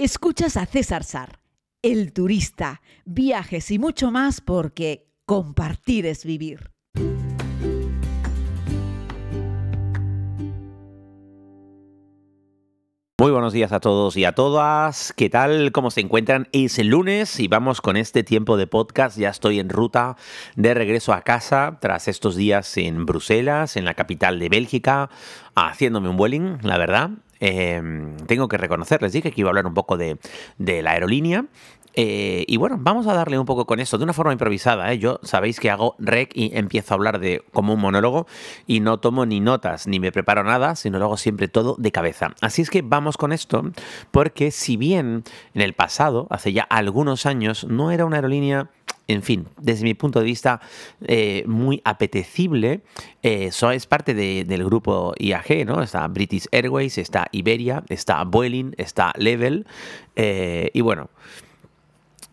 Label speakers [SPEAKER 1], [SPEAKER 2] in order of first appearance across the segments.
[SPEAKER 1] Escuchas a César Sar, el turista, viajes y mucho más porque compartir es vivir.
[SPEAKER 2] Muy buenos días a todos y a todas. ¿Qué tal? ¿Cómo se encuentran? Es el lunes y vamos con este tiempo de podcast. Ya estoy en ruta de regreso a casa tras estos días en Bruselas, en la capital de Bélgica, haciéndome un vueling, la verdad. Em, tengo que reconocer, les dije que iba a hablar un poco de, de la aerolínea eh, y bueno, vamos a darle un poco con esto, de una forma improvisada. ¿eh? Yo sabéis que hago rec y empiezo a hablar de como un monólogo y no tomo ni notas ni me preparo nada, sino lo hago siempre todo de cabeza. Así es que vamos con esto, porque si bien en el pasado, hace ya algunos años, no era una aerolínea en fin, desde mi punto de vista, eh, muy apetecible. Eso es parte del grupo IAG, ¿no? Está British Airways, está Iberia, está Vueling, está Level. y bueno,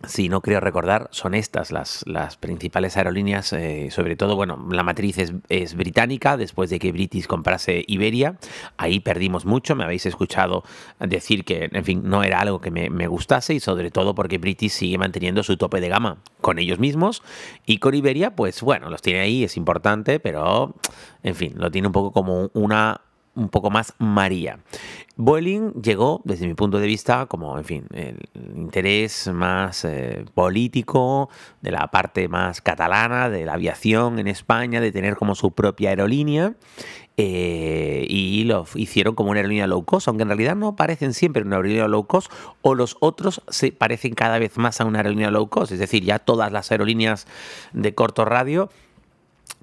[SPEAKER 2] si no creo recordar, son estas las, las principales aerolíneas, eh, sobre todo, bueno, la matriz es, británica, después de que British comprase Iberia, ahí perdimos mucho, me habéis escuchado decir que, en fin, no era algo que me, me gustase y sobre todo porque British sigue manteniendo su tope de gama con ellos mismos y con Iberia, pues bueno, los tiene ahí, es importante, pero, en fin, lo tiene un poco como una un poco más María. Boeing llegó, desde mi punto de vista, como, en fin, el interés más eh, político, de la parte más catalana, de la aviación en España, de tener como su propia aerolínea. Eh, y lo hicieron como una aerolínea low cost, aunque en realidad no parecen siempre una aerolínea low cost, o los otros se parecen cada vez más a una aerolínea low cost, es decir, ya todas las aerolíneas de corto radio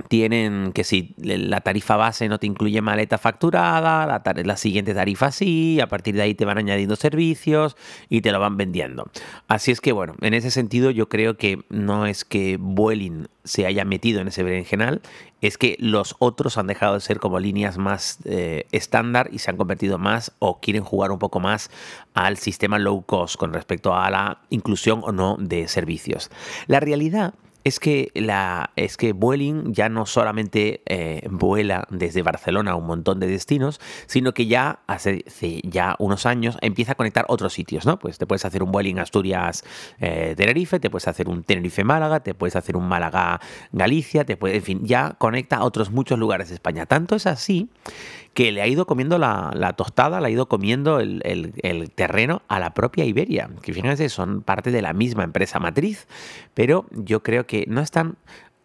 [SPEAKER 2] tienen que si la tarifa base no te incluye maleta facturada, la, siguiente tarifa sí, a partir de ahí te van añadiendo servicios y te lo van vendiendo. Así es que bueno, en ese sentido yo creo que no es que Vueling se haya metido en ese berenjenal, es que los otros han dejado de ser como líneas más eh, estándar y se han convertido más o quieren jugar un poco más al sistema low cost con respecto a la inclusión o no de servicios. La realidad es que, la, es que Vueling ya no solamente eh, vuela desde Barcelona a un montón de destinos, sino que ya hace, ya unos años empieza a conectar otros sitios, ¿no? Pues te puedes hacer un Vueling Asturias-Tenerife, eh, te puedes hacer un Tenerife-Málaga, te puedes hacer un Málaga-Galicia, te puede, en fin, ya conecta a otros muchos lugares de España. Tanto es así que le ha ido comiendo la, tostada, le ha ido comiendo el, terreno a la propia Iberia, que fíjense, son parte de la misma empresa matriz, pero yo creo que no están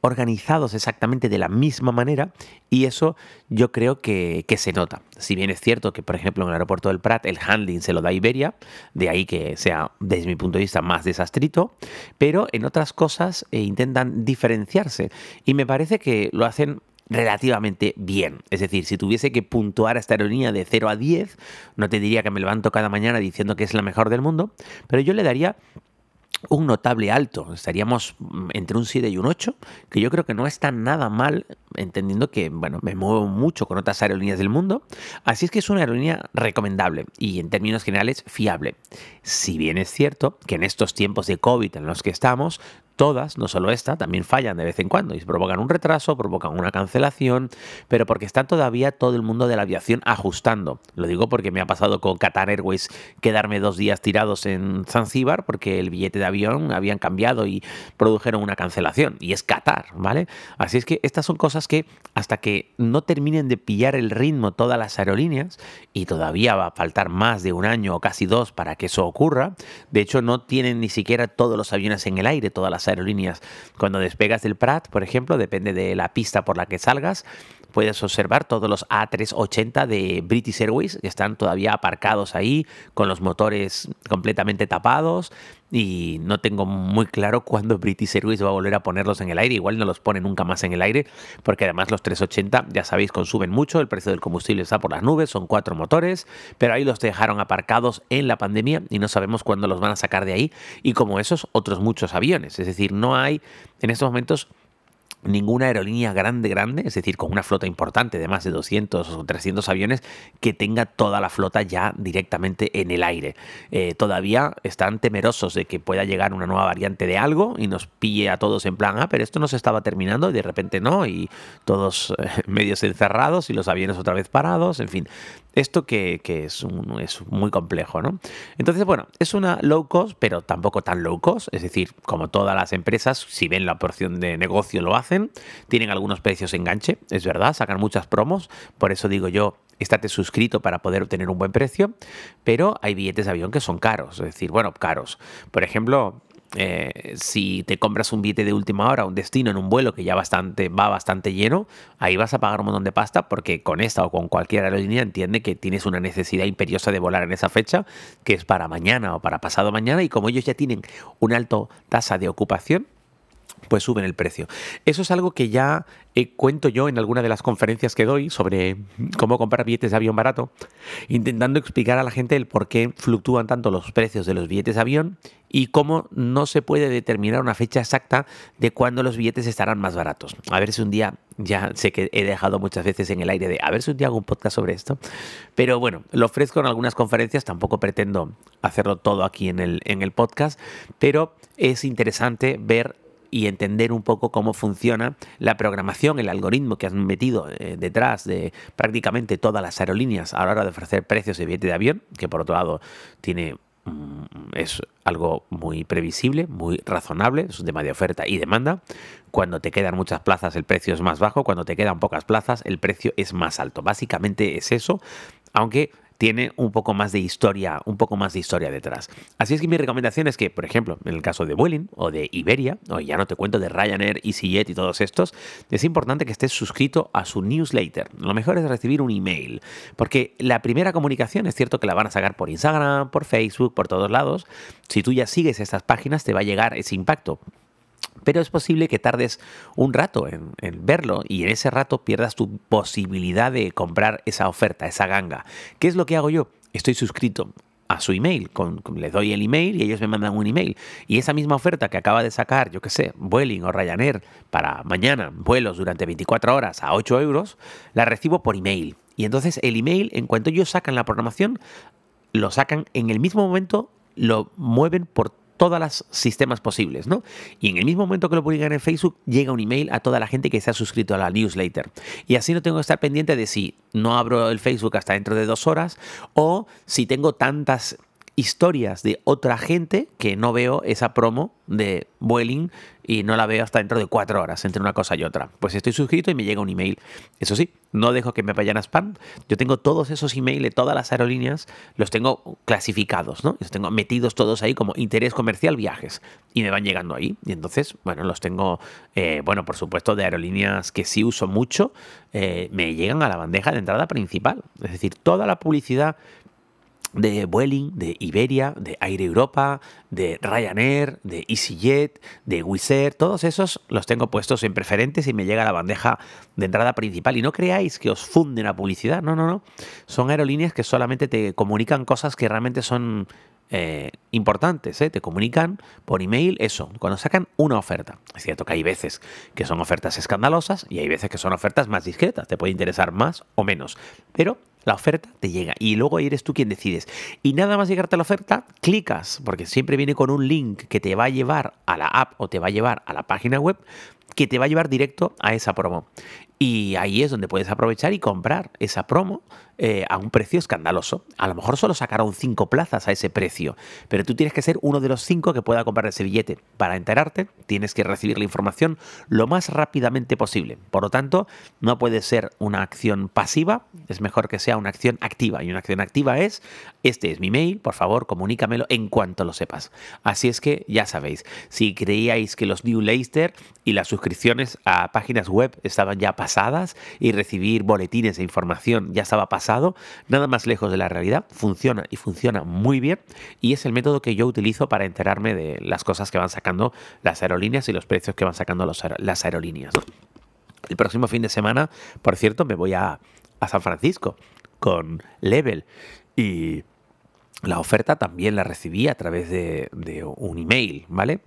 [SPEAKER 2] organizados exactamente de la misma manera y eso yo creo que, se nota. Si bien es cierto que, por ejemplo, en el aeropuerto del Prat el handling se lo da Iberia, de ahí que sea, desde mi punto de vista, más desastrito, pero en otras cosas eh, intentan diferenciarse y me parece que lo hacen relativamente bien. Es decir, si tuviese que puntuar esta aerolínea de 0 a 10, no te diría que me levanto cada mañana diciendo que es la mejor del mundo, pero yo le daría un notable alto. Estaríamos entre un 7 y un 8, que yo creo que no está nada mal, entendiendo que, bueno, me muevo mucho con otras aerolíneas del mundo. Así es que es una aerolínea recomendable y en términos generales fiable. Si bien es cierto que en estos tiempos de COVID en los que estamos, todas, no solo esta, también fallan de vez en cuando y provocan un retraso, provocan una cancelación, pero porque está todavía todo el mundo de la aviación ajustando. Lo digo porque me ha pasado con Qatar Airways quedarme dos días tirados en Zanzíbar porque el billete de avión habían cambiado y produjeron una cancelación. Y es Qatar, ¿vale? Así es que estas son cosas que hasta que no terminen de pillar el ritmo todas las aerolíneas, y todavía va a faltar más de un año o casi dos para que eso ocurra, de hecho no tienen ni siquiera todos los aviones en el aire, todas las aerolíneas. Cuando despegas del Prat, por ejemplo, depende de la pista por la que salgas, puedes observar todos los A380 de British Airways que están todavía aparcados ahí con los motores completamente tapados y no tengo muy claro cuándo British Airways va a volver a ponerlos en el aire. Igual no los pone nunca más en el aire porque además los 380 ya sabéis consumen mucho, el precio del combustible está por las nubes, son cuatro motores, pero ahí los dejaron aparcados en la pandemia y no sabemos cuándo los van a sacar de ahí y como esos otros muchos aviones. Es decir, no hay en estos momentos ninguna aerolínea grande, grande, es decir, con una flota importante de más de 200 o 300 aviones, que tenga toda la flota ya directamente en el aire. Eh, todavía están temerosos de que pueda llegar una nueva variante de algo y nos pille a todos en plan, ah, pero esto no se estaba terminando y de repente no, y todos eh, medios encerrados y los aviones otra vez parados, en fin. Esto que, es, es muy complejo, ¿no? Entonces, bueno, es una low cost, pero tampoco tan low cost, es decir, como todas las empresas, si ven la porción de negocio lo hacen, tienen algunos precios enganche, es verdad, sacan muchas promos, por eso digo yo, estate suscrito para poder obtener un buen precio, pero hay billetes de avión que son caros, es decir, bueno, caros. Por ejemplo, eh, si te compras un billete de última hora, un destino en un vuelo que ya bastante, va bastante lleno, ahí vas a pagar un montón de pasta porque con esta o con cualquier aerolínea entiende que tienes una necesidad imperiosa de volar en esa fecha, que es para mañana o para pasado mañana, y como ellos ya tienen una alta tasa de ocupación, pues suben el precio. Eso es algo que ya eh, cuento yo en alguna de las conferencias que doy sobre cómo comprar billetes de avión barato, intentando explicar a la gente el por qué fluctúan tanto los precios de los billetes de avión y cómo no se puede determinar una fecha exacta de cuándo los billetes estarán más baratos. A ver si un día, ya sé que he dejado muchas veces en el aire de, a ver si un día hago un podcast sobre esto, pero bueno, lo ofrezco en algunas conferencias, tampoco pretendo hacerlo todo aquí en el, en el podcast, pero es interesante ver y entender un poco cómo funciona la programación, el algoritmo que han metido eh, detrás de prácticamente todas las aerolíneas a la hora de ofrecer precios de billete de avión, que por otro lado tiene mm, es algo muy previsible, muy razonable, es un tema de oferta y demanda. Cuando te quedan muchas plazas el precio es más bajo, cuando te quedan pocas plazas el precio es más alto. Básicamente es eso, aunque tiene un poco más de historia, un poco más de historia detrás. Así es que mi recomendación es que, por ejemplo, en el caso de Vueling o de Iberia, o ya no te cuento de Ryanair, EasyJet y todos estos, es importante que estés suscrito a su newsletter. Lo mejor es recibir un email, porque la primera comunicación es cierto que la van a sacar por Instagram, por Facebook, por todos lados. Si tú ya sigues estas páginas, te va a llegar ese impacto pero es posible que tardes un rato en, verlo y en ese rato pierdas tu posibilidad de comprar esa oferta, esa ganga. ¿Qué es lo que hago yo? Estoy suscrito a su email, con, les doy el email y ellos me mandan un email. Y esa misma oferta que acaba de sacar, yo qué sé, Vueling o Ryanair para mañana, vuelos durante 24 horas a 8 euros, la recibo por email. Y entonces el email, en cuanto ellos sacan la programación, lo sacan en el mismo momento, lo mueven por todos los sistemas posibles, ¿no? Y en el mismo momento que lo publican en Facebook, llega un email a toda la gente que se ha suscrito a la newsletter. Y así no tengo que estar pendiente de si no abro el Facebook hasta dentro de dos horas o si tengo tantas historias de otra gente que no veo esa promo de Vueling y no la veo hasta dentro de cuatro horas entre una cosa y otra. Pues estoy suscrito y me llega un email. Eso sí, no dejo que me vayan a spam. Yo tengo todos esos emails de todas las aerolíneas, los tengo clasificados, ¿no? Los tengo metidos todos ahí como interés comercial viajes y me van llegando ahí. Y entonces, bueno, los tengo, eh, bueno, por supuesto, de aerolíneas que sí uso mucho, eh, me llegan a la bandeja de entrada principal. Es decir, toda la publicidad de Vueling, de Iberia, de Air Europa, de Ryanair, de EasyJet, de Wizz Air, todos esos los tengo puestos en preferentes y me llega a la bandeja de entrada principal. Y no creáis que os funden la publicidad, no, no, no. Son aerolíneas que solamente te comunican cosas que realmente son eh, importantes, ¿eh? te comunican por email eso, cuando sacan una oferta. Es cierto que hay veces que son ofertas escandalosas y hay veces que son ofertas más discretas, te puede interesar más o menos, pero la oferta te llega y luego eres tú quien decides. Y nada más llegarte a la oferta, clicas, porque siempre viene con un link que te va a llevar a la app o te va a llevar a la página web que te va a llevar directo a esa promo. Y ahí es donde puedes aprovechar y comprar esa promo eh, a un precio escandaloso. A lo mejor solo sacaron cinco plazas a ese precio, pero tú tienes que ser uno de los cinco que pueda comprar ese billete. Para enterarte, tienes que recibir la información lo más rápidamente posible. Por lo tanto, no puede ser una acción pasiva, es mejor que sea una acción activa. Y una acción activa es, este es mi mail, por favor, comunícamelo en cuanto lo sepas. Así es que ya sabéis, si creíais que los New Leicester y las suscripciones a páginas web estaban ya pasadas y recibir boletines de información ya estaba pasado, nada más lejos de la realidad, funciona y funciona muy bien y es el método que yo utilizo para enterarme de las cosas que van sacando las aerolíneas y los precios que van sacando las aerolíneas. El próximo fin de semana, por cierto, me voy a, a San Francisco con Level y la oferta también la recibí a través de, un email, ¿vale?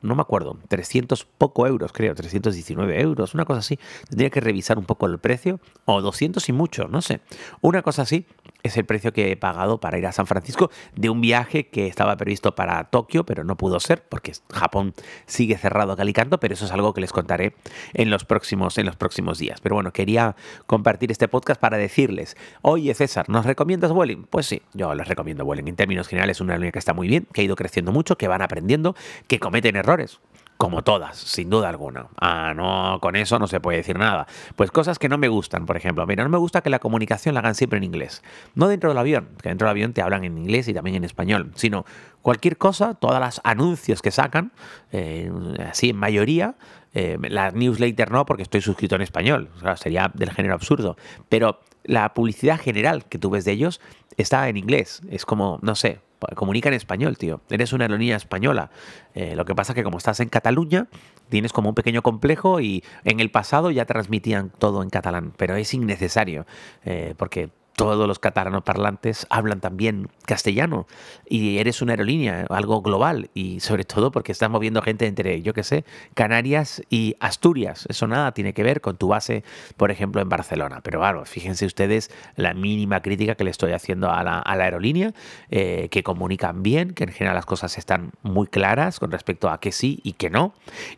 [SPEAKER 2] no me acuerdo, 300 poco euros, creo, 319 euros, una cosa así. Tendría que revisar un poco el precio, o 200 y mucho, no sé. Una cosa así es el precio que he pagado para ir a San Francisco de un viaje que estaba previsto para Tokio, pero no pudo ser porque Japón sigue cerrado calicanto, pero eso es algo que les contaré en los próximos, en los próximos días. Pero bueno, quería compartir este podcast para decirles, oye César, ¿nos recomiendas Vueling? Pues sí, yo les recomiendo Vueling. En términos generales es una línea que está muy bien, que ha ido creciendo mucho, que van aprendiendo, que cometen errores como todas, sin duda alguna. Ah, no, con eso no se puede decir nada. Pues cosas que no me gustan, por ejemplo. Mira, no me gusta que la comunicación la hagan siempre en inglés. No dentro del avión, que dentro del avión te hablan en inglés y también en español, sino cualquier cosa, todas las anuncios que sacan, eh, así en mayoría, eh, la newsletter no, porque estoy suscrito en español, sería del género absurdo, pero la publicidad general que tú ves de ellos está en inglés. Es como, no sé, comunica en español, tío. Eres una aerolínea española. Eh, lo que pasa es que como estás en Cataluña, tienes como un pequeño complejo y en el pasado ya transmitían todo en catalán, pero es innecesario, eh, porque todos los catalanos parlantes hablan también castellano y eres una aerolínea, algo global y sobre todo porque estás moviendo gente entre, yo qué sé, Canarias y Asturias. Eso nada tiene que ver con tu base, por ejemplo, en Barcelona. Pero claro, fíjense ustedes la mínima crítica que le estoy haciendo a la, aerolínea, eh, que comunican bien, que en general las cosas están muy claras con respecto a que sí y que no.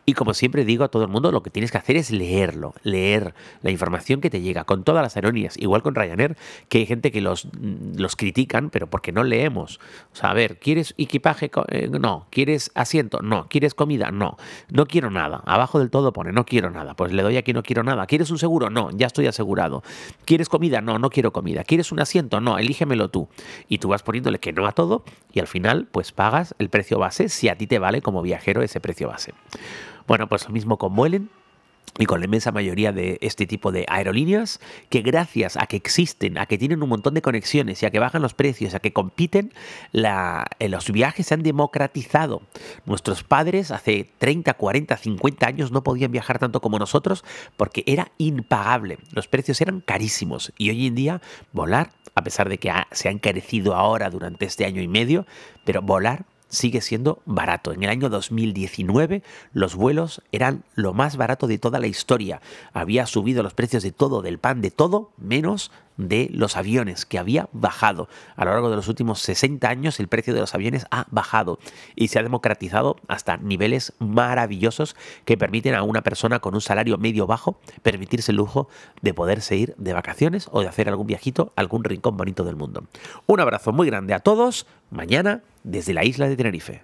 [SPEAKER 2] Y como siempre digo a todo el mundo, lo que tienes que hacer es leerlo, leer la información que te llega con todas las aerolíneas, igual con Ryanair, que hay gente que los, los critican, pero porque no leemos. O sea, a ver, ¿quieres equipaje? Eh, no. ¿Quieres asiento? No. ¿Quieres comida? No. No quiero nada. Abajo del todo pone, no quiero nada. Pues le doy aquí, no quiero nada. ¿Quieres un seguro? No, ya estoy asegurado. ¿Quieres comida? No, no quiero comida. ¿Quieres un asiento? No, elígemelo tú. Y tú vas poniéndole que no a todo y al final pues pagas el precio base si a ti te vale como viajero ese precio base. Bueno, pues lo mismo con Vuelen y con la inmensa mayoría de este tipo de aerolíneas que gracias a que existen, a que tienen un montón de conexiones y a que bajan los precios, a que compiten, eh, los viajes se han democratizado. Nuestros padres hace 30, 40, 50 años no podían viajar tanto como nosotros porque era impagable. Los precios eran carísimos y hoy en día volar, a pesar de que se ha encarecido ahora durante este año y medio, pero volar sigue siendo barato. En el año 2019 los vuelos eran lo más barato de toda la historia. Había subido los precios de todo, del pan, de todo, menos de los aviones, que había bajado. A lo largo de los últimos 60 años el precio de los aviones ha bajado y se ha democratizado hasta niveles maravillosos que permiten a una persona con un salario medio bajo permitirse el lujo de poderse ir de vacaciones o de hacer algún viajito a algún rincón bonito del mundo. Un abrazo muy grande a todos. Mañana desde la isla de Tenerife.